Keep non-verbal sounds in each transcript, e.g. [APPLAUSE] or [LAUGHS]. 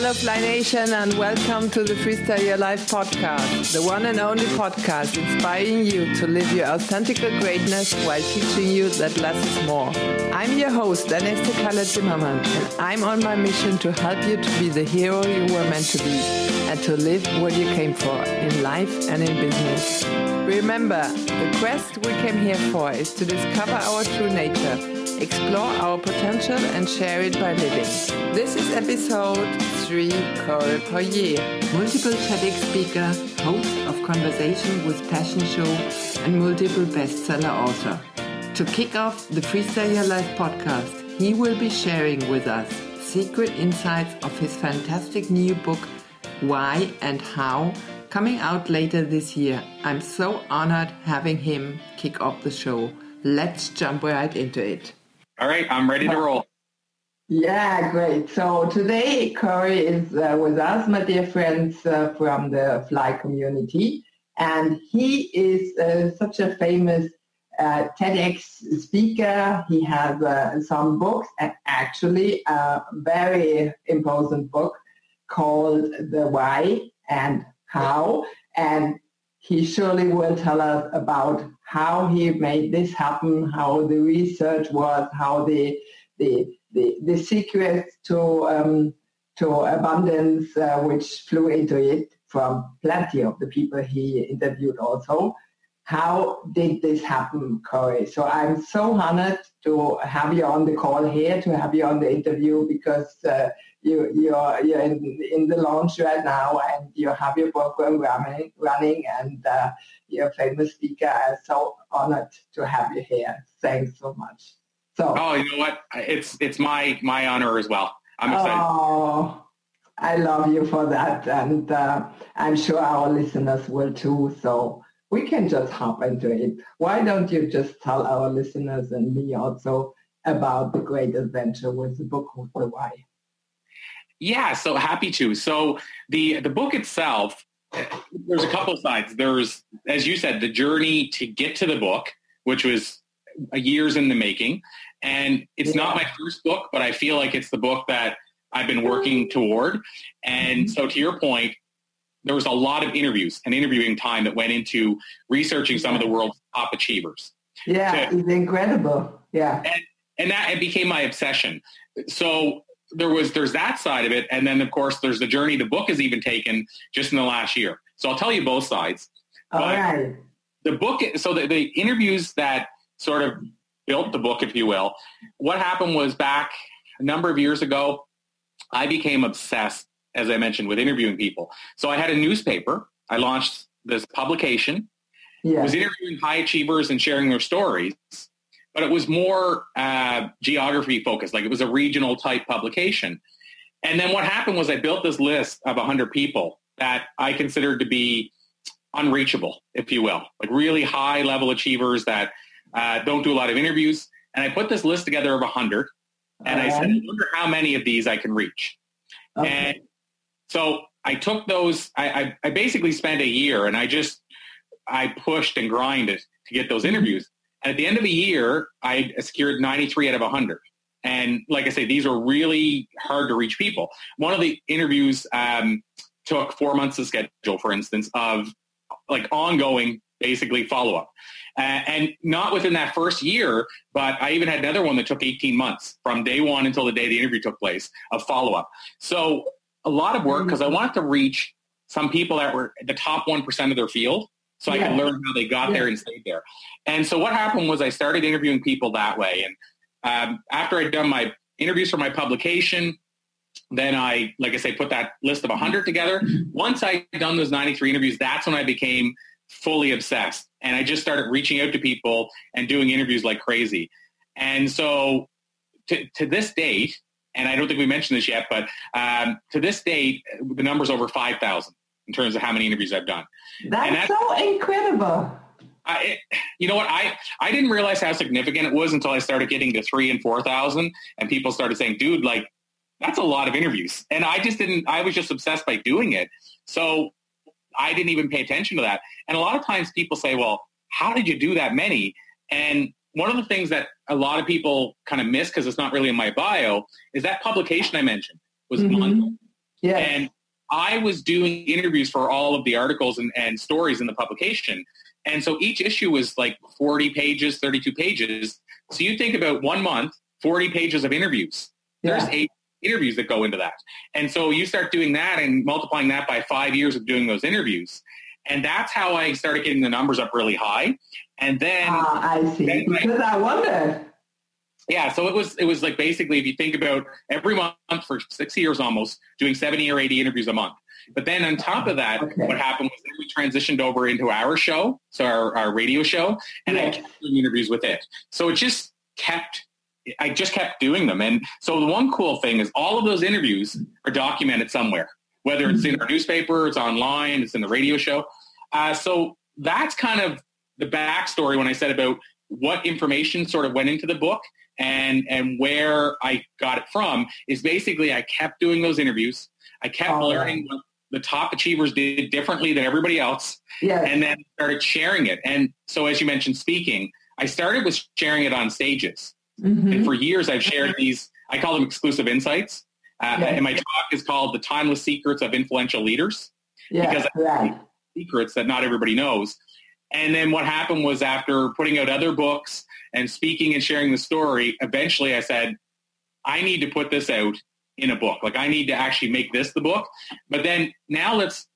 Hello Fly Nation and welcome to the Freestyle Your Life podcast, the one and only podcast inspiring you to live your authentic greatness while teaching you that less is more. I'm your host, Aneste Kalle Zimmermann, and I'm on my mission to help you to be the hero you were meant to be and to live what you came for in life and in business. Remember, the quest we came here for is to discover our true nature explore our potential and share it by living. This is episode 3, Corey Poirier, multiple TEDx speaker, host of Conversation with Passion show, and multiple bestseller author. To kick off the Freestyle Your Life podcast, he will be sharing with us secret insights of his fantastic new book, Why and How, coming out later this year. I'm so honored having him kick off the show. Let's jump right into it. All right, I'm ready to roll. Yeah, great. So today, Corey is uh, with us, my dear friends uh, from the Fly community, and he is uh, such a famous uh, TEDx speaker. He has uh, some books, and actually a very important book called The Why and How, and he surely will tell us about how he made this happen, how the research was, how the the the, the secrets to um, to abundance uh, which flew into it from plenty of the people he interviewed also. How did this happen, Corey? So I'm so honored to have you on the call here, to have you on the interview because uh, you you're you're in, in the launch right now and you have your program running running and uh, you're a famous speaker. I'm so honored to have you here. Thanks so much. So oh, you know what? It's it's my my honor as well. I'm excited. Oh, I love you for that, and uh, I'm sure our listeners will too. So we can just hop into it. Why don't you just tell our listeners and me also about the great adventure with the book The Why? Yeah, so happy to. So the the book itself, there's a couple sides. There's, as you said, the journey to get to the book, which was years in the making, and it's yeah. not my first book, but I feel like it's the book that I've been working toward. And mm-hmm. so, to your point, there was a lot of interviews and interviewing time that went into researching some of the world's top achievers. Yeah, to, it's incredible. Yeah, and, and that it became my obsession. So there was there's that side of it, and then of course there's the journey the book has even taken just in the last year. So I'll tell you both sides. All right. The book, so the, the interviews that sort of built the book, if you will, what happened was back a number of years ago, I became obsessed, as I mentioned, with interviewing people. So I had a newspaper. I launched this publication. Yeah. was interviewing high achievers and sharing their stories but it was more uh, geography focused, like it was a regional type publication. And then what happened was I built this list of 100 people that I considered to be unreachable, if you will, like really high level achievers that uh, don't do a lot of interviews. And I put this list together of 100 and I said, I wonder how many of these I can reach. Okay. And so I took those, I, I, I basically spent a year and I just, I pushed and grinded to get those mm-hmm. interviews. And at the end of the year, I secured 93 out of 100. And like I say, these are really hard to reach people. One of the interviews um, took four months to schedule, for instance, of like ongoing, basically follow up. Uh, and not within that first year, but I even had another one that took 18 months from day one until the day the interview took place of follow up. So a lot of work because I wanted to reach some people that were the top 1% of their field so yeah. I could learn how they got yeah. there and stayed there. And so what happened was I started interviewing people that way. And um, after I'd done my interviews for my publication, then I, like I say, put that list of 100 together. Once I'd done those 93 interviews, that's when I became fully obsessed. And I just started reaching out to people and doing interviews like crazy. And so to, to this date, and I don't think we mentioned this yet, but um, to this date, the number's over 5,000 in terms of how many interviews I've done. That's, that's so incredible. I, you know what? I, I didn't realize how significant it was until I started getting to three and 4,000 and people started saying, dude, like, that's a lot of interviews. And I just didn't, I was just obsessed by doing it. So I didn't even pay attention to that. And a lot of times people say, well, how did you do that many? And one of the things that a lot of people kind of miss because it's not really in my bio is that publication I mentioned was mm-hmm. Yeah. And I was doing interviews for all of the articles and, and stories in the publication. And so each issue was like 40 pages, 32 pages. So you think about one month, 40 pages of interviews. There's eight interviews that go into that. And so you start doing that and multiplying that by five years of doing those interviews. And that's how I started getting the numbers up really high. And then Ah, I see. then I- Because I wondered. Yeah, so it was it was like basically if you think about every month for six years almost doing seventy or eighty interviews a month. But then on top of that, Okay. what happened was we transitioned over into our show, so our, our radio show, and I Yes. kept doing interviews with it. So it just kept I just kept doing them. And so the one cool thing is all of those interviews are documented somewhere, whether it's in our newspaper, it's online, it's in the radio show. Uh, so that's kind of the backstory when I said about what information sort of went into the book and and where I got it from is basically I kept doing those interviews. I kept Oh, learning what the top achievers did differently than everybody else Yes. and then started sharing it. And so as you mentioned speaking, I started with sharing it on stages. Mhm. And for years I've shared these, I call them exclusive insights. Uh, Yes. And my talk is called The Timeless Secrets of Influential Leaders Yes, because secrets that not everybody knows. And then what happened was after putting out other books and speaking and sharing the story, eventually I said, I need to put this out in a book. Like I need to actually make this the book. But then now let's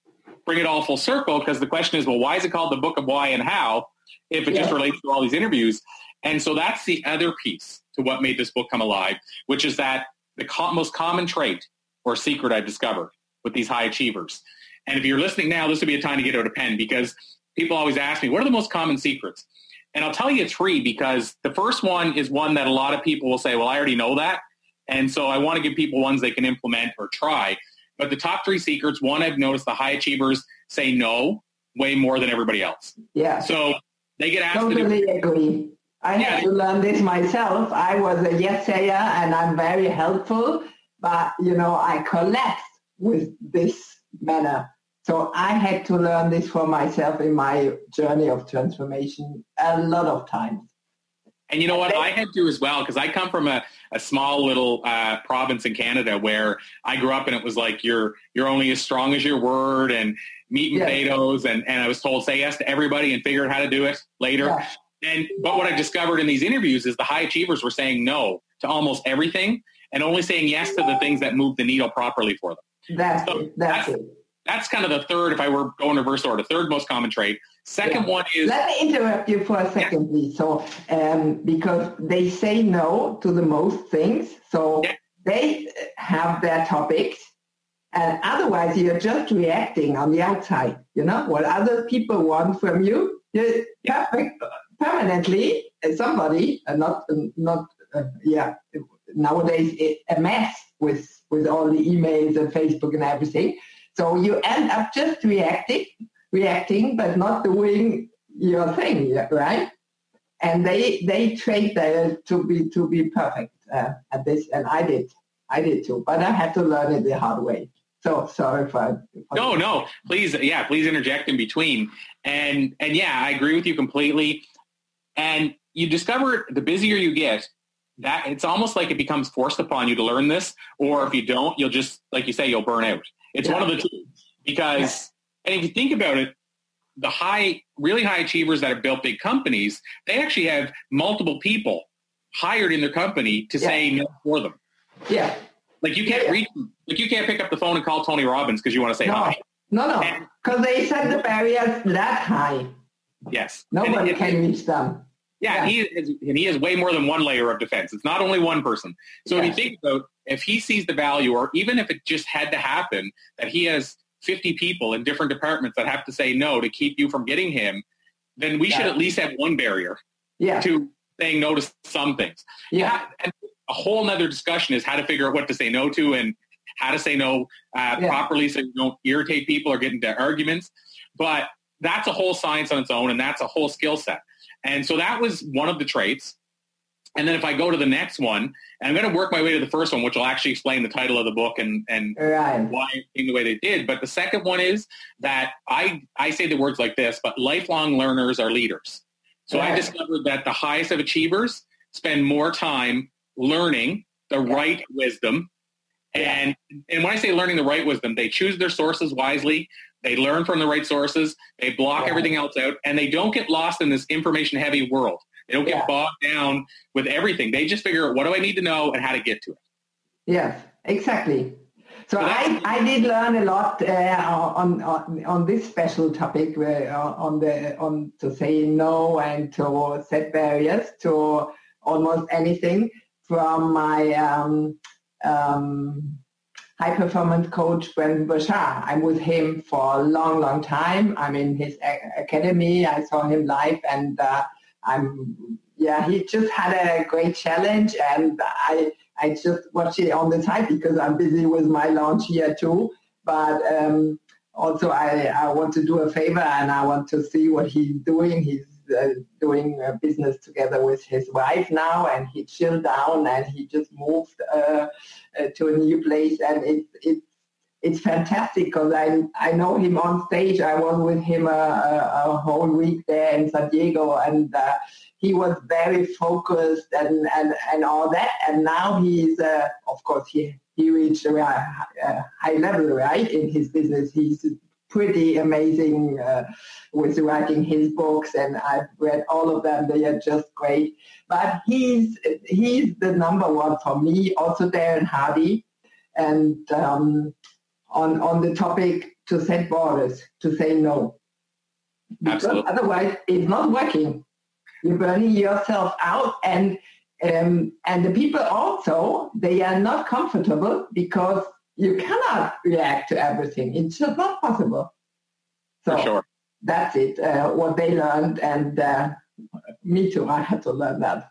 bring it all full circle because the question is, well, why is it called the book of why and how if it just relates to all these interviews? And so that's the other piece to what made this book come alive, which is that the most common trait or secret I've discovered with these high achievers. And if you're listening now, this would be a time to get out a pen because people always ask me, what are the most common secrets? And I'll tell you three because the first one is one that a lot of people will say, well, I already know that. And so I want to give people ones they can implement or try. But the top three secrets, one, I've noticed the high achievers say no way more than everybody else. Yeah. So they get asked to do Totally agree. I Yeah. had to learn this myself. I was a yes sayer and I'm very helpful, but you know, I collapsed with this manner. So I had to learn this for myself in my journey of transformation a lot of times. And you know what? I had to as well because I come from a, a small little uh, province in Canada where I grew up and it was like you're you're only as strong as your word and meat and Yes. potatoes and, and I was told say yes to everybody and figure out how to do it later. Yeah. And but what I discovered in these interviews is the high achievers were saying no to almost everything and only saying yes to the things that move the needle properly for them. That's So it. That's that's- it. That's kind of the third, if I were going reverse order, third most common trait. Second Yeah. one is Let me interrupt you for a second, please. So, um, because they say no to the most things, so Yeah. they have their topics, and otherwise you're just reacting on the outside. You know what other people want from you. You're perfect permanently. uh, Somebody, uh, not not uh, yeah. Nowadays, it, a mess with with all the emails and Facebook and everything. So you end up just reacting reacting but not doing your thing, right? And they they trained there to be to be perfect uh, at this, and I did, I did too. But I had to learn it the hard way. So sorry for. for No, no. Please, yeah, please interject in between. And and yeah, I agree with you completely. And you discover the busier you get, that it's almost like it becomes forced upon you to learn this, or if you don't, you'll just like you say, you'll burn out. It's Yeah. one of the two. Because and if you think about it, the high, really high achievers that have built big companies, they actually have multiple people hired in their company to Yeah. say no for them. Yeah. Like you can't Yeah. reach, like you can't pick up the phone and call Tony Robbins because you want to say No. hi. No, no, because they set the barriers that high. Yes. Nobody And- can reach them. Yeah, Yeah. he is, and he has way more than one layer of defense. It's not only one person. So if you think about if he sees the value, or even if it just had to happen, that he has 50 people in different departments that have to say no to keep you from getting him, then we should at least have one barrier Yeah. to saying no to some things. Yeah. And a whole nother discussion is how to figure out what to say no to and how to say no uh, Yeah. properly so you don't irritate people or get into arguments. But that's a whole science on its own, and that's a whole skill set. And so that was one of the traits. And then if I go to the next one, and I'm going to work my way to the first one, which will actually explain the title of the book and, and Right. why it came the way they did. But the second one is that I, I say the words like this, but lifelong learners are leaders. So I discovered that the highest of achievers spend more time learning the Yeah. right wisdom And and when I say learning the right wisdom, they choose their sources wisely. They learn from the right sources. They block yeah. everything else out, and they don't get lost in this information heavy world. They don't get yeah. bogged down with everything. They just figure out what do I need to know and how to get to it. Yes, exactly. So, so I, I did learn a lot uh, on, on on this special topic uh, on the on to say no and to set barriers to almost anything from my um, um, high performance coach Brendon Burchard. I'm with him for a long, long time. I'm in his academy. I saw him live, and uh, I'm yeah. He just had a great challenge, and I I just watch it on the side because I'm busy with my launch here too. But um, also, I, I want to do a favor and I want to see what he's doing. He's uh, doing a business together with his wife now, and he chilled down and he just moved uh, uh, to a new place, and it's it's it's fantastic because I I know him on stage. I was with him a, a, a whole week there in San Diego, and uh, he was very focused and, and, and all that. And now he's, uh, of course, he, he reached a, a, high level, right, in his business. He's pretty amazing uh, with writing his books, and I've read all of them. They are just great. But he's, he's the number one for me, also Darren Hardy. And um, on, on the topic to set borders, to say no. Because Absolutely. otherwise, it's not working. You're burning yourself out and um, and the people also they are not comfortable because you cannot react to everything. It's just not possible. So sure. that's it. Uh, what they learned, and uh, me too. I had to learn that.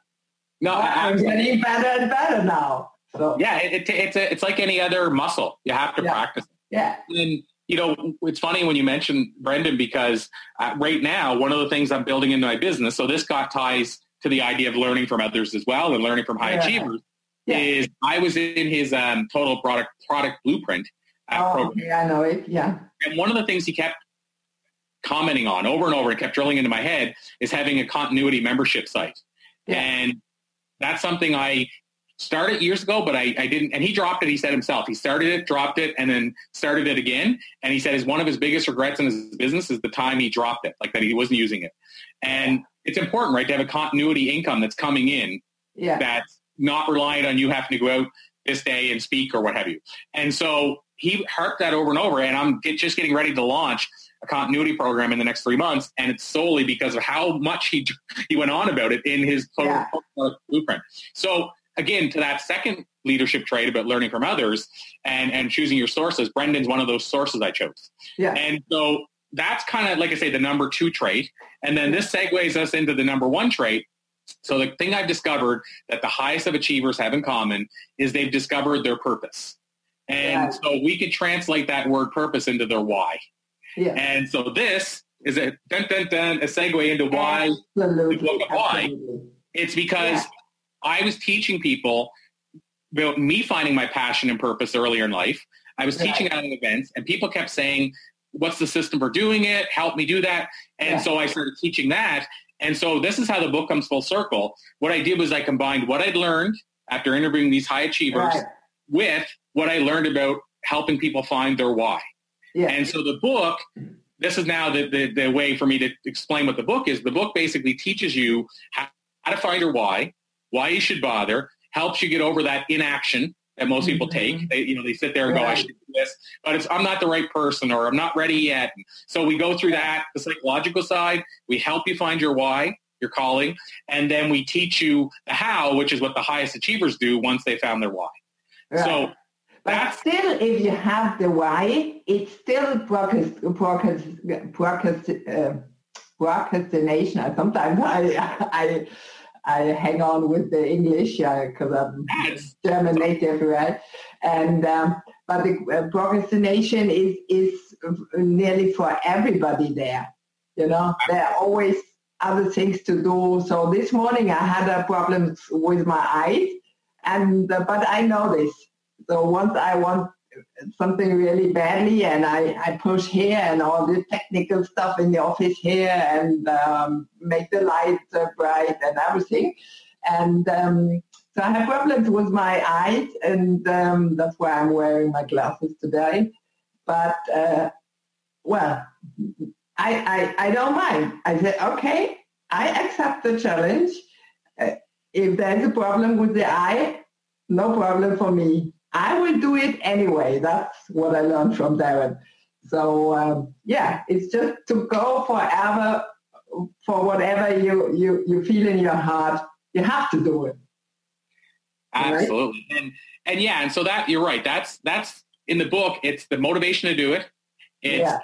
No, I'm getting better and better now. So yeah, it, it, it's a, it's like any other muscle. You have to yeah. practice. Yeah. And you know, it's funny when you mention Brendon because uh, right now, one of the things I'm building into my business, so this got ties to the idea of learning from others as well and learning from high yeah. achievers, yeah. is I was in his um, total product product blueprint. Uh, oh, program. yeah, I know it. Yeah. And one of the things he kept commenting on over and over and kept drilling into my head is having a continuity membership site. Yeah. And that's something I started years ago, but I, I didn't. And he dropped it. He said himself. He started it, dropped it, and then started it again. And he said is one of his biggest regrets in his business is the time he dropped it, like that he wasn't using it. And it's important, right, to have a continuity income that's coming in yeah. that's not reliant on you having to go out this day and speak or what have you. And so he harped that over and over. And I'm get, just getting ready to launch a continuity program in the next three months, and it's solely because of how much he [LAUGHS] he went on about it in his yeah. blueprint. So again, to that second leadership trait about learning from others and, and choosing your sources, Brendon's one of those sources I chose. Yeah. And so that's kind of, like I say, the number two trait. And then this segues us into the number one trait. So the thing I've discovered that the highest of achievers have in common is they've discovered their purpose. And yeah. so we could translate that word purpose into their why. Yeah. And so this is a dun, dun, dun, a segue into why Absolutely. the book of why. It's because yeah. I was teaching people about me finding my passion and purpose earlier in life. I was teaching at events and people kept saying, what's the system for doing it? Help me do that. And yeah. so I started teaching that. And so this is how the book comes full circle. What I did was I combined what I'd learned after interviewing these high achievers right. with what I learned about helping people find their why. Yeah. And so the book, this is now the, the, the way for me to explain what the book is. The book basically teaches you how, how to find your why, why you should bother, helps you get over that inaction that most people take. Mm-hmm. They, you know, they sit there and go, I should do this, but it's, I'm not the right person or I'm not ready yet. So we go through that, the psychological side. We help you find your why, your calling, and then we teach you the how, which is what the highest achievers do once they found their why. Right. So but still, if you have the why, it's still procrastination. Uh, procrastination. Sometimes I, [LAUGHS] I I hang on with the English because uh, I'm German native, right? And um, but the uh, procrastination is is nearly for everybody there. You know, there are always other things to do. So this morning I had a problem with my eyes, and uh, but I know this. So once I want something really badly and I, I push here and all the technical stuff in the office here and um, make the lights uh, bright and everything. And um, So I have problems with my eyes, and um, that's why I'm wearing my glasses today. But uh, well, I, I I don't mind. I said, okay, I accept the challenge. Uh, if there's a problem with the eye, no problem for me. I will do it anyway. That's what I learned from Darren. So um, yeah, it's just to go forever for whatever you, you, you feel in your heart. You have to do it. Absolutely. Right? And and yeah, and so that you're right. That's that's in the book. It's the motivation to do it. It's yeah.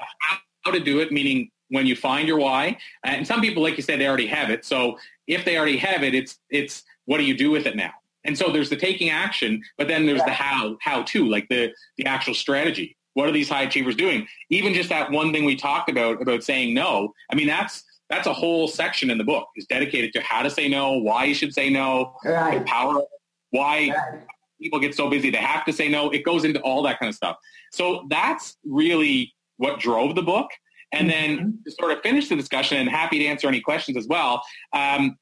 how to do it, meaning when you find your why. And some people, like you said, they already have it. So if they already have it, it's it's what do you do with it now? And so there's the taking action, but then there's yeah. the how, how to, like the the actual strategy. What are these high achievers doing? Even just that one thing we talked about about saying no. I mean, that's that's a whole section in the book is dedicated to how to say no, why you should say no, right. power, why right. people get so busy they have to say no. It goes into all that kind of stuff. So that's really what drove the book. And mm-hmm. then to sort of finish the discussion, and happy to answer any questions as well. Um,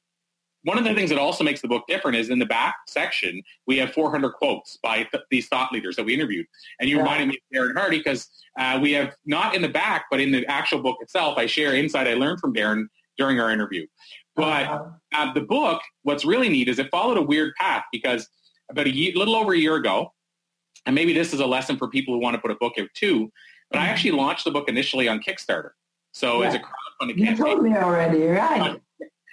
one of the things that also makes the book different is in the back section, we have 400 quotes by th- these thought leaders that we interviewed. And you yeah. reminded me of Darren Hardy because uh, we have not in the back, but in the actual book itself, I share insight I learned from Darren during our interview. But uh-huh. uh, the book, what's really neat is it followed a weird path because about a year, little over a year ago, and maybe this is a lesson for people who want to put a book out too, but mm-hmm. I actually launched the book initially on Kickstarter. So yeah. as a crowdfunding campaign. You told me already, right?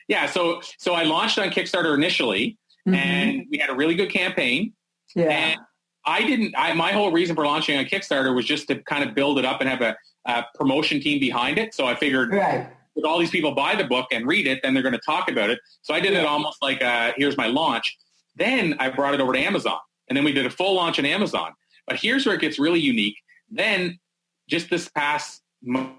Yeah, so so I launched on Kickstarter initially, mm-hmm. and we had a really good campaign. Yeah. And I didn't. I, my whole reason for launching on Kickstarter was just to kind of build it up and have a, a promotion team behind it. So I figured, right. if all these people buy the book and read it, then they're going to talk about it. So I did yeah. it almost like, uh, here's my launch. Then I brought it over to Amazon, and then we did a full launch on Amazon. But here's where it gets really unique. Then, just this past month,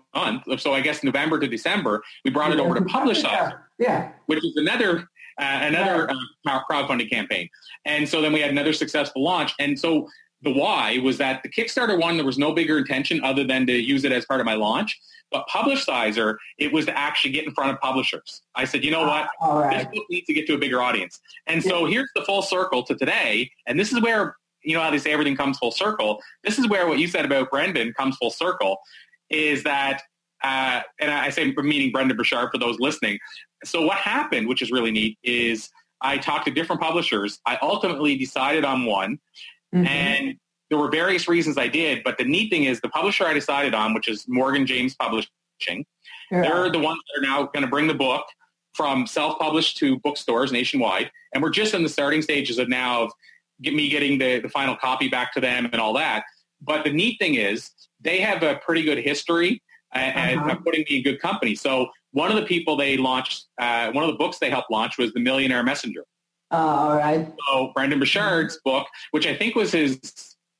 so I guess November to December, we brought it over to Publishizer, yeah, which is another uh, another uh, crowdfunding campaign. And so then we had another successful launch. And so the why was that the Kickstarter one, there was no bigger intention other than to use it as part of my launch. But Publishizer, it was to actually get in front of publishers. I said, you know what? All right. This book needs to get to a bigger audience. And so yeah. here's the full circle to today. And this is where, you know how they say everything comes full circle. This is where what you said about Brendon comes full circle is that, uh, and I say meaning Brendon Burchard for those listening. So what happened, which is really neat, is I talked to different publishers. I ultimately decided on one, mm-hmm. and there were various reasons I did. But the neat thing is, the publisher I decided on, which is Morgan James Publishing, yeah. they're the ones that are now going to bring the book from self-published to bookstores nationwide, and we're just in the starting stages of now of get me getting the, the final copy back to them and all that. But the neat thing is they have a pretty good history and uh-huh. putting me in good company. So one of the people they launched, uh, one of the books they helped launch was The Millionaire Messenger. Uh, all right. So Brendon Burchard's book, which I think was his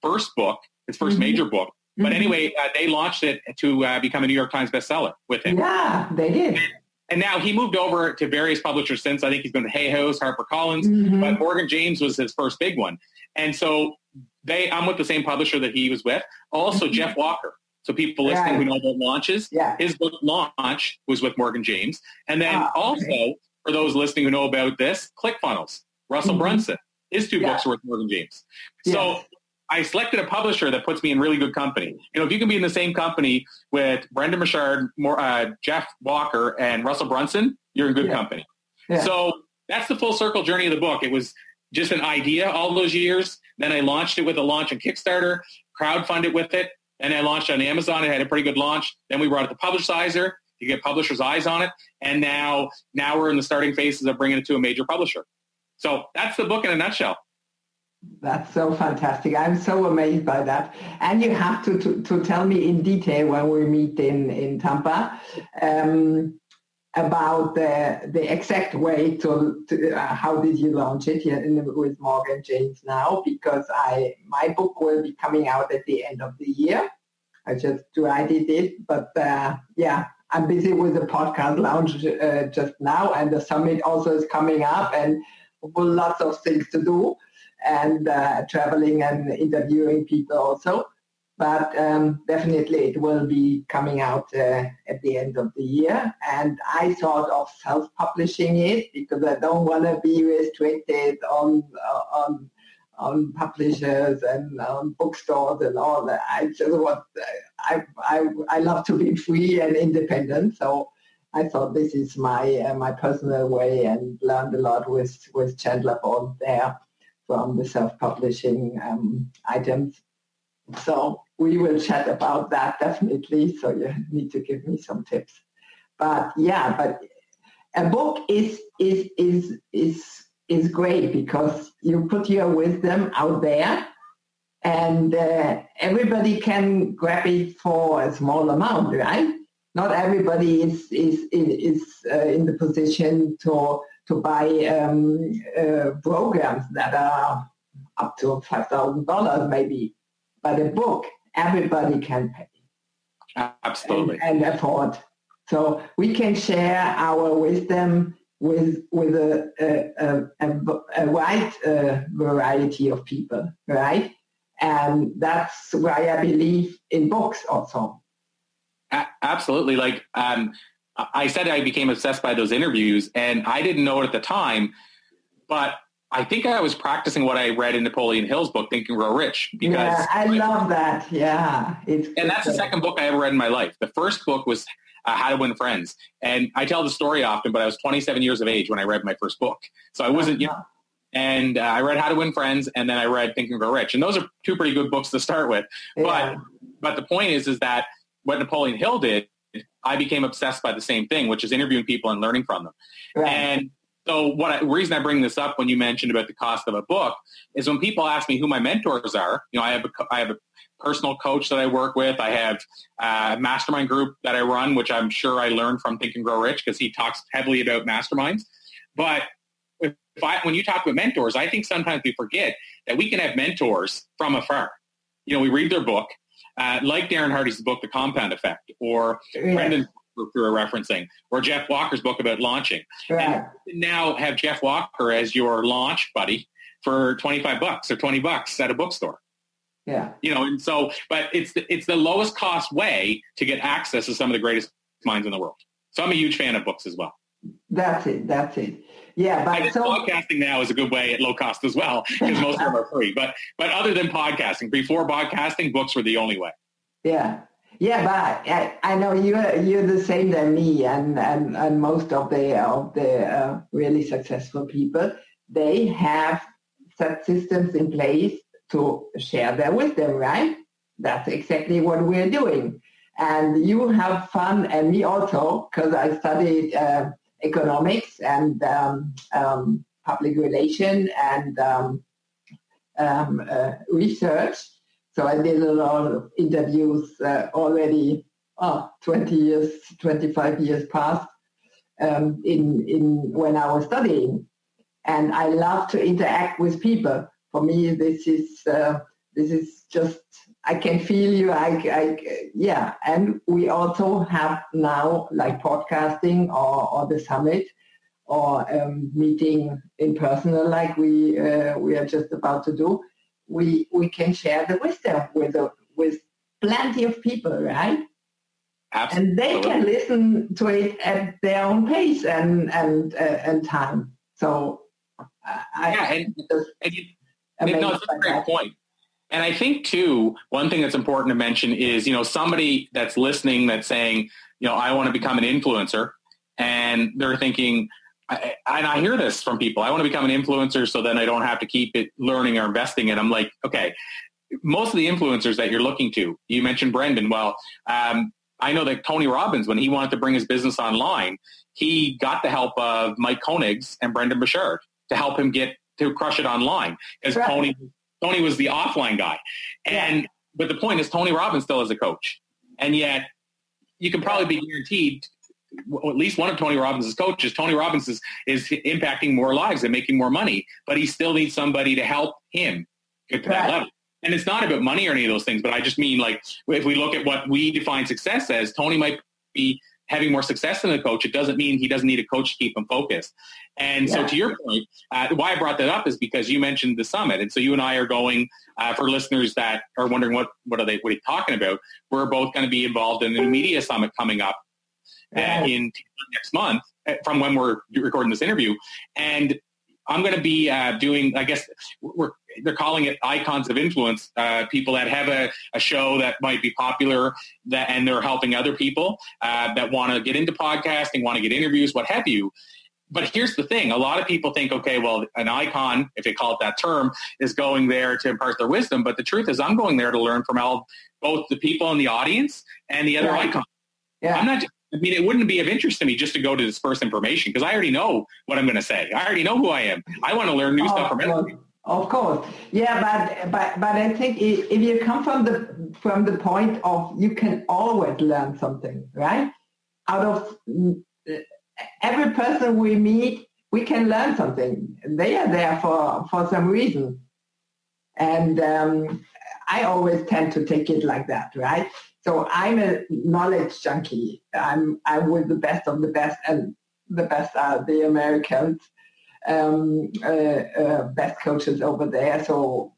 first book, his 1st mm-hmm. major book. But mm-hmm. anyway, uh, they launched it to uh, become a New York Times bestseller with him. Yeah, they did. And, and, now he moved over to various publishers since. I think he's been to Hay House, HarperCollins, mm-hmm. but Morgan James was his first big one. And so they, I'm with the same publisher that he was with. Also, mm-hmm. Jeff Walker. So people listening right. who know about launches, yeah. his book launch was with Morgan James. And then ah, also okay. for those listening who know about this, ClickFunnels, Russell mm-hmm. Brunson, his two yeah. books were with Morgan James. So I selected a publisher that puts me in really good company. You know, if you can be in the same company with Brendon Burchard, uh, Jeff Walker, and Russell Brunson, you're in good yeah. company. So that's the full circle journey of the book. It was just an idea all those years. Then I launched it with a launch on Kickstarter, crowdfunded with it, and I launched on Amazon. It had a pretty good launch. Then we brought it to Publishizer to get publishers' eyes on it. And now, now we're in the starting phases of bringing it to a major publisher. So that's the book in a nutshell. That's so fantastic. I'm so amazed by that. And you have to, to, to tell me in detail when we meet in, in Tampa. Um, about the the exact way to, to uh, how did you launch it here in, with Morgan James now because I my book will be coming out at the end of the year. I just decided it, but uh, yeah, I'm busy with the podcast launch uh, just now, and the summit also is coming up, and lots of things to do, and uh, traveling and interviewing people also. But um, definitely it will be coming out uh, at the end of the year. And I thought of self-publishing it because I don't want to be restricted on uh, on on publishers and on bookstores and all that. I just want I I I love to be free and independent. So I thought this is my uh, my personal way and learned a lot with with Chandler Bolt there from the self-publishing um, items. So we will chat about that definitely. So you need to give me some tips. But yeah, but a book is is is is is great because you put your wisdom out there, and uh, everybody can grab it for a small amount, right? Not everybody is is is uh, in the position to to buy um, uh, programs that are up to five thousand dollars, maybe. But a book everybody can pay. Absolutely. And, and afford. So we can share our wisdom with with a, a, a, a wide uh, variety of people, right? And that's why I believe in books also. A- absolutely. Like um, I said, I became obsessed by those interviews, and I didn't know it at the time, but I think I was practicing what I read in Napoleon Hill's book, Think and Grow Rich. Because yeah, I love that. Yeah, it's and that's the second book I ever read in my life. The first book was uh, How to Win Friends, and I tell the story often. But I was 27 years of age when I read my first book, so I wasn't young. And uh, I read How to Win Friends, and then I read Think and Grow Rich, and those are two pretty good books to start with. Yeah. But but the point is, is that what Napoleon Hill did, I became obsessed by the same thing, which is interviewing people and learning from them. Right. And so what I, reason I bring this up when you mentioned about the cost of a book is when people ask me who my mentors are, you know, I have a, I have a personal coach that I work with. I have a mastermind group that I run, which I'm sure I learned from Think and Grow Rich because he talks heavily about masterminds. But if I, when you talk about mentors, I think sometimes we forget that we can have mentors from afar. You know, we read their book, uh, like Darren Hardy's book, The Compound Effect, or yeah. Brendon we were referencing, or Jeff Walker's book about launching. Right. And now have Jeff Walker as your launch buddy for 25 bucks or 20 bucks at a bookstore. Yeah. You know, and so, but it's the, it's the lowest cost way to get access to some of the greatest minds in the world. So I'm a huge fan of books as well. That's it. That's it. Yeah, but so, podcasting now is a good way at low cost as well because most of them are free. But but other than podcasting, before podcasting, books were the only way. Yeah, yeah, but I, I know you're you're the same than me, and and, and most of the of the uh, really successful people, they have set systems in place to share their wisdom, right? That's exactly what we're doing, and you have fun, and me also, because I studied uh, economics and um, um, public relation and um, um uh, research so I did a lot of interviews uh, already, oh, 20 years, 25 years past um, in, in when I was studying. And I love to interact with people. For me, this is, uh, this is just, I can feel you. I, I, yeah. And we also have now like podcasting or, or the summit or um, meeting in person like we, uh, we are just about to do we we can share the wisdom with the, with plenty of people, right? Absolutely. And they can listen to it at their own pace and and uh, and time. So uh, I yeah, and, and you, no, that's a great that. point. And I think too, one thing that's important to mention is, you know, somebody that's listening that's saying, you know, I want to become an influencer, and they're thinking, I, and I hear this from people. I want to become an influencer so then I don't have to keep it learning or investing in. I'm like, okay, most of the influencers that you're looking to, you mentioned Brendon. Well, um, I know that Tony Robbins, when he wanted to bring his business online, he got the help of Mike Koenigs and Brendon Burchard to help him get to crush it online because right. Tony Tony was the offline guy. And yeah. but the point is Tony Robbins still is a coach. And yet you can probably be guaranteed at least one of Tony Robbins' coaches, Tony Robbins is, is impacting more lives and making more money, but he still needs somebody to help him get to right. that level. And it's not about money or any of those things, but I just mean like if we look at what we define success as, Tony might be having more success than a coach, it doesn't mean he doesn't need a coach to keep him focused. And yeah. so to your point, uh, why I brought that up is because you mentioned the summit. And so you and I are going, uh, for listeners that are wondering what, what are they, what are you talking about? We're both going to be involved in the media summit coming up uh, in next month uh, from when we're recording this interview. And I'm going to be uh, doing, I guess we're, they're calling it icons of influence, uh, people that have a, a, show that might be popular that, and they're helping other people uh, that want to get into podcasting, want to get interviews, what have you. But here's the thing. A lot of people think, okay, well, an icon, if they call it that term, is going there to impart their wisdom. But the truth is I'm going there to learn from all, both the people in the audience and the other yeah. icons. Yeah. I'm not I mean, it wouldn't be of interest to me just to go to disperse information because I already know what I'm going to say. I already know who I am. I want to learn new oh, stuff from everybody. Of course, yeah, but but but I think if you come from the from the point of you can always learn something, right? Out of mm, every person we meet, we can learn something. They are there for for some reason, and um, I always tend to take it like that, right? So I'm a knowledge junkie. I'm I'm with the best of the best, and the best are the Americans, um, uh, uh, best coaches over there. So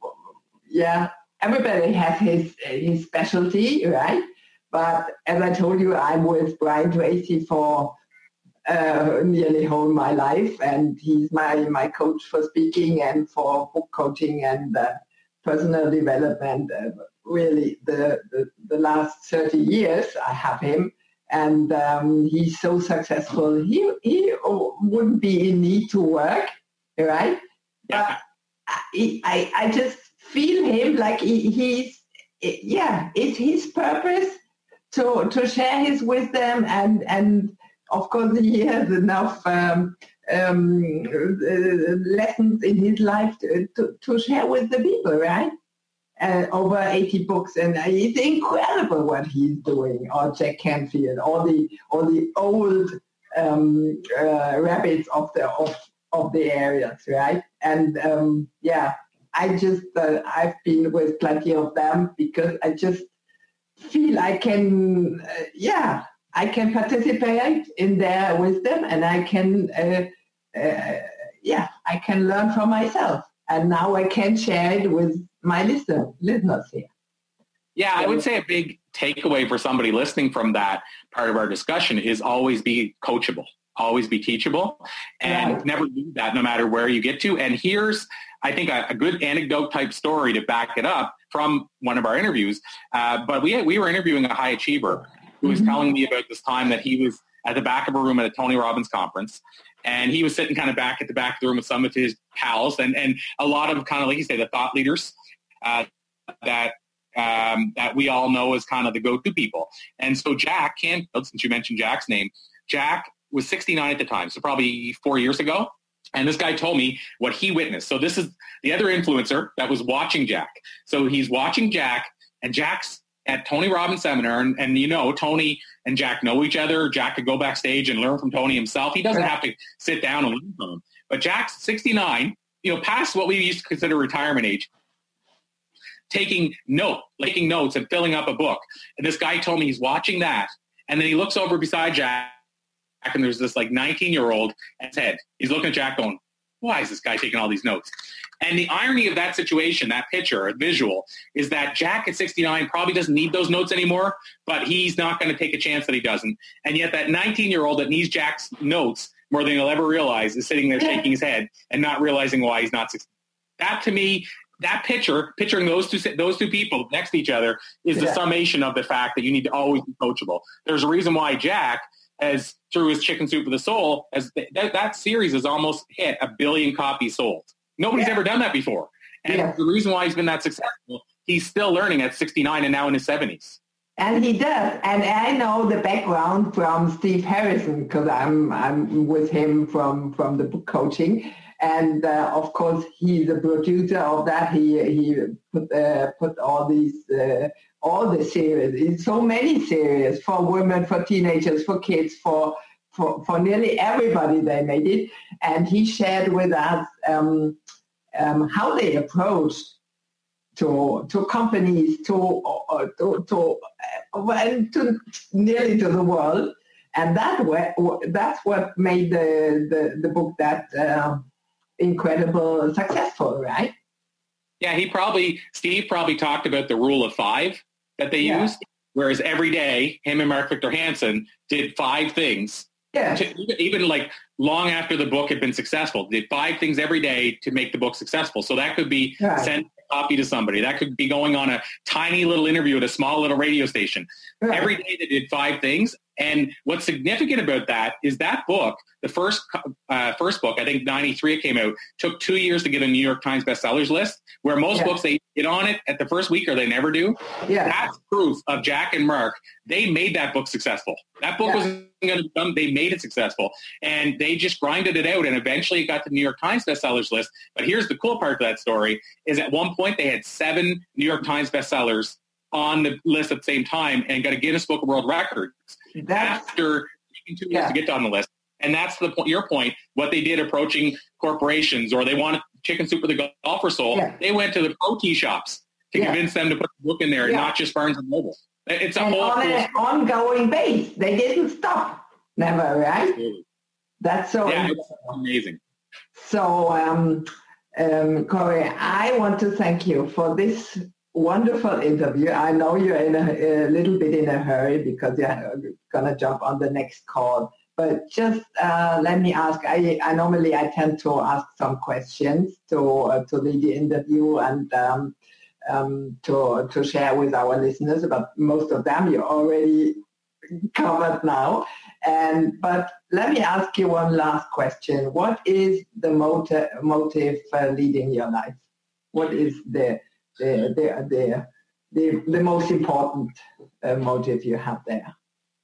yeah, everybody has his his specialty, right? But as I told you, I'm with Brian Tracy for uh, nearly whole my life, and he's my my coach for speaking and for book coaching and uh, personal development. Really the, the, the, last 30 years I have him and um, he's so successful. He, he wouldn't be in need to work, right? Yeah. I, I, I just feel him like he, he's, yeah, it's his purpose to, to share his wisdom and, and of course he has enough um, um, uh, lessons in his life to, to, to share with the people, right? Uh, over 80 books, and it's incredible what he's doing. Or Jack Canfield, or the all the old um, uh, rabbits of the of, of the areas, right? And um, yeah, I just uh, I've been with plenty of them because I just feel I can, uh, yeah, I can participate in their wisdom, and I can, uh, uh, yeah, I can learn from myself and now I can share it with my listener, listeners here. Yeah, I would say a big takeaway for somebody listening from that part of our discussion is always be coachable, always be teachable, and right. never do that no matter where you get to. And here's, I think, a, a, good anecdote type story to back it up from one of our interviews. Uh, but we, we were interviewing a high achiever who was mm-hmm. telling me about this time that he was at the back of a room at a Tony Robbins conference and he was sitting kind of back at the back of the room with some of his pals and, and a lot of kind of like you say the thought leaders uh, that um, that we all know as kind of the go-to people. And so Jack Canfield, since you mentioned Jack's name, Jack was 69 at the time, so probably four years ago. And this guy told me what he witnessed. So this is the other influencer that was watching Jack. So he's watching Jack, and Jack's at Tony Robbins seminar, and, and, you know Tony and Jack know each other. Jack could go backstage and learn from Tony himself. He doesn't have to sit down and learn from him. But Jack's 69, you know, past what we used to consider retirement age, taking note, taking notes and filling up a book. And this guy told me he's watching that, and then he looks over beside Jack, and there's this like 19 year old at his head. He's looking at Jack, going, "Why is this guy taking all these notes?" And the irony of that situation, that picture, visual, is that Jack at 69 probably doesn't need those notes anymore, but he's not going to take a chance that he doesn't. And yet that 19-year-old that needs Jack's notes more than he'll ever realize is sitting there shaking his head and not realizing why he's not succeeding. That to me, that picture, picturing those two those two people next to each other, is yeah. the summation of the fact that you need to always be coachable. There's a reason why Jack has through his Chicken Soup for the Soul, as that, that series has almost hit a billion copies sold. Nobody's yeah. ever done that before. And yeah. the reason why he's been that successful, he's still learning at 69 and now in his 70s. And he does. And I know the background from Steve Harrison because I'm, I'm with him from, from the book coaching. And uh, of course, he's the producer of that. He, he put, uh, put all these, uh, all the series, in so many series for women, for teenagers, for kids, for for, for nearly everybody they made it. And he shared with us um, um, how they approached to, to companies, to, uh, to, to, uh, well, to nearly to the world, And that way, that's what made the, the, the book that uh, incredible successful, right? Yeah, he probably, Steve probably talked about the rule of five that they yeah. used, whereas every day, him and Mark Victor Hansen did five things. Yeah. To, even like long after the book had been successful, did five things every day to make the book successful. So that could be right. send a copy to somebody. That could be going on a tiny little interview at a small little radio station. Right. Every day they did five things. And what's significant about that is that book, the first uh, first book, I think '93 it came out, took two years to get a New York Times bestsellers list. Where most yeah. books they get on it at the first week or they never do. Yeah. That's proof of Jack and Mark. They made that book successful. That book yeah. was going to come. They made it successful, and they just grinded it out, and eventually it got to the New York Times bestsellers list. But here's the cool part of that story: is at one point they had seven New York Times bestsellers on the list at the same time and got a Guinness Book of World Records that's, after taking two years yeah. to get on the list. And that's the point. Your point. What they did approaching corporations, or they wanted chicken soup for the golfer soul. Yeah. They went to the pro tea shops to yeah. convince them to put the book in there, not just Barnes and Noble. It's a and whole on an ongoing base. They didn't stop. Never, right? Absolutely. That's so amazing. So, um, um, Corey, I want to thank you for this wonderful interview. I know you're in a, a little bit in a hurry because you're going to jump on the next call. But just uh, let me ask. I, I, normally I tend to ask some questions to uh, to lead the interview and um, um, to to share with our listeners. But most of them you already covered now. And but let me ask you one last question. What is the motive motive uh, leading your life? What is the the the the, the, the most important uh, motive you have there?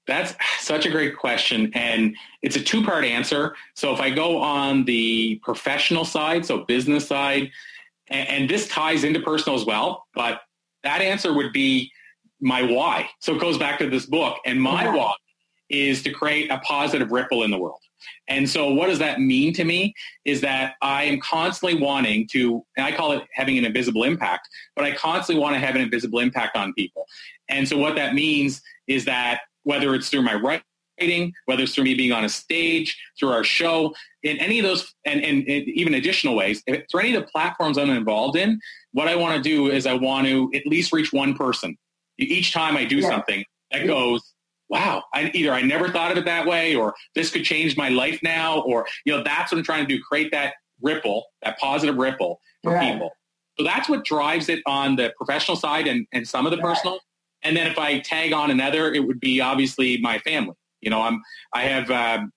That's such a great question. And it's a two part answer. So if I go on the professional side, so business side, and, and, this ties into personal as well, but that answer would be my why. So it goes back to this book. And my yeah. why is to create a positive ripple in the world. And so what does that mean to me is that I am constantly wanting to, and I call it having an invisible impact, but I constantly want to have an invisible impact on people. And so what that means is that whether it's through my writing, whether it's through me being on a stage, through our show, in any of those, and, and, and even additional ways, through any of the platforms I'm involved in, what I want to do is I want to at least reach one person. Each time I do yeah. something that goes, wow, I, either I never thought of it that way or this could change my life now or, you know, that's what I'm trying to do, create that ripple, that positive ripple for right. people. So that's what drives it on the professional side and, and some of the right. personal. And then if I tag on another, it would be obviously my family. You know, I'm, I have, um,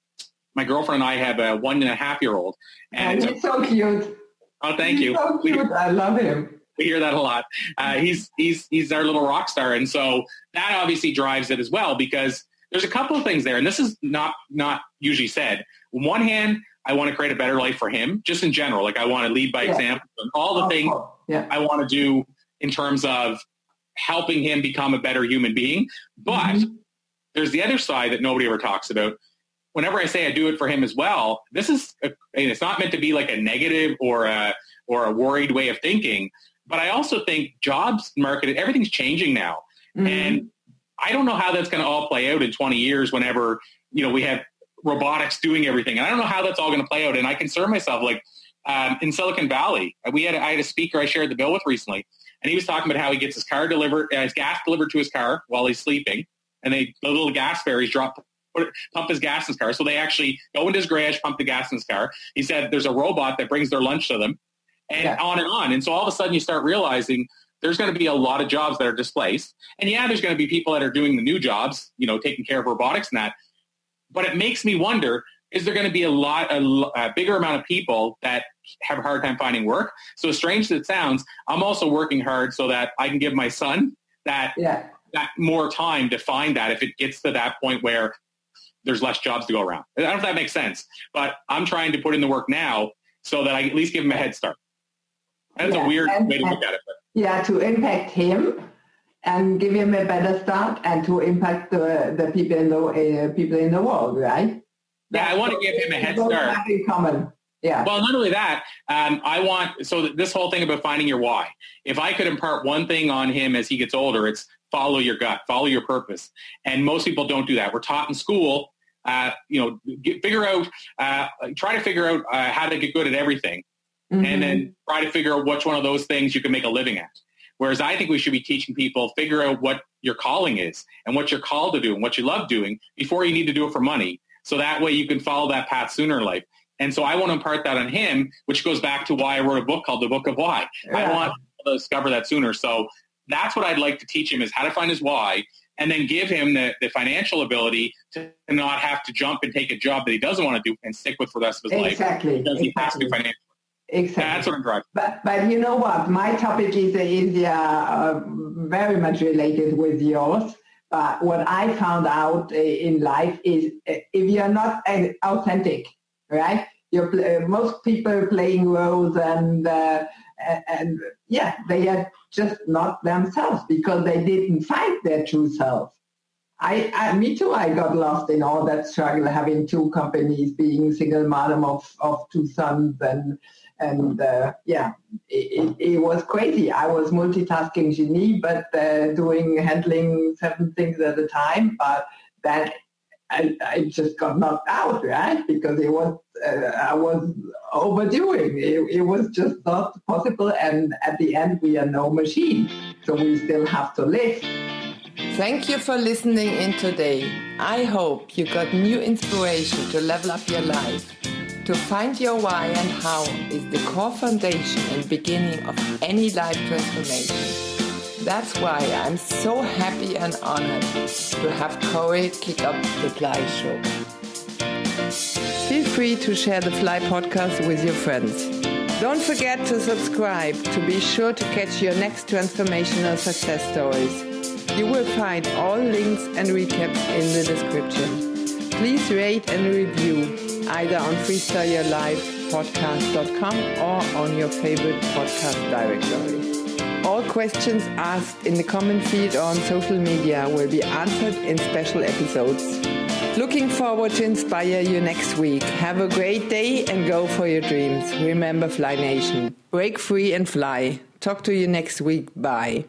my girlfriend and I have a one and a half year old. And oh, he's so cute. Oh, thank he's you. So cute. I love him. We hear that a lot. Uh, he's he's he's our little rock star, and so that obviously drives it as well because there's a couple of things there, and this is not not usually said. On one hand, I want to create a better life for him, just in general. Like I want to lead by yeah. example, and all the things yeah. I want to do in terms of helping him become a better human being. But mm-hmm. there's the other side that nobody ever talks about. Whenever I say I do it for him as well, this is a, it's not meant to be like a negative or a or a worried way of thinking. But I also think jobs market, everything's changing now. Mm-hmm. And I don't know how that's going to all play out in 20 years whenever, you know, we have robotics doing everything. And I don't know how that's all going to play out. And I concern myself, like um, in Silicon Valley, we had, a, I had a speaker I shared the bill with recently, and he was talking about how he gets his car delivered, uh, his gas delivered to his car while he's sleeping. And they, the little gas fairies drop, put, pump his gas in his car. So they actually go into his garage, pump the gas in his car. He said there's a robot that brings their lunch to them and yeah. on and on. And so all of a sudden you start realizing there's going to be a lot of jobs that are displaced. And yeah, there's going to be people that are doing the new jobs, you know, taking care of robotics and that. But it makes me wonder, is there going to be a lot, a, a bigger amount of people that have a hard time finding work? So as strange as it sounds, I'm also working hard so that I can give my son that, yeah. that more time to find that if it gets to that point where there's less jobs to go around. I don't know if that makes sense, but I'm trying to put in the work now so that I at least give him a head start. That's yeah, a weird and, way to look at it. But. Yeah, to impact him and give him a better start and to impact the, the people in the uh, people in the world, right? That's yeah, I want to give him a head start. In common. Yeah. Well, not only that, um, I want so this whole thing about finding your why. If I could impart one thing on him as he gets older, it's follow your gut, follow your purpose. And most people don't do that. We're taught in school uh, you know, get, figure out, uh, try to figure out uh, how to get good at everything, mm-hmm. and then try to figure out which one of those things you can make a living at. Whereas I think we should be teaching people figure out what your calling is and what you're called to do and what you love doing before you need to do it for money. So that way you can follow that path sooner in life. And so I want to impart that on him, which goes back to why I wrote a book called The Book of Why. Yeah. I want to discover that sooner. So that's what I'd like to teach him is how to find his why and then give him the, the financial ability to not have to jump and take a job that he doesn't want to do and stick with for the rest of his exactly. life. Because exactly. he has to financially. Exactly. That's what I'm driving. But, but you know what? My topic is, is uh, very much related with yours. But what I found out in life is uh, if you're not uh, authentic, right? You're uh, most people playing roles and uh, and yeah, they are just not themselves because they didn't find their true self. I, I, me too. I got lost in all that struggle, having two companies, being single mom of, of two sons, and and uh, yeah, it, it, was crazy. I was multitasking genie, but uh, doing handling seven things at a time. But then I, I just got knocked out, right? Because it was uh, I was overdoing. It, it was just not possible. And at the end, we are no machine, so we still have to live. Thank you for listening in today. I hope you got new inspiration to level up your life. To find your why and how is the core foundation and beginning of any life transformation. That's why I'm so happy and honored to have Corey kick up the Fly Show. Feel free to share the Fly podcast with your friends. Don't forget to subscribe to be sure to catch your next transformational success stories. You will find all links and recaps in the description. Please rate and review either on freestyleyourlifepodcast.com or on your favorite podcast directory. All questions asked in the comment feed on social media will be answered in special episodes. Looking forward to inspire you next week. Have a great day and go for your dreams. Remember, Fly Nation, break free and fly. Talk to you next week. Bye.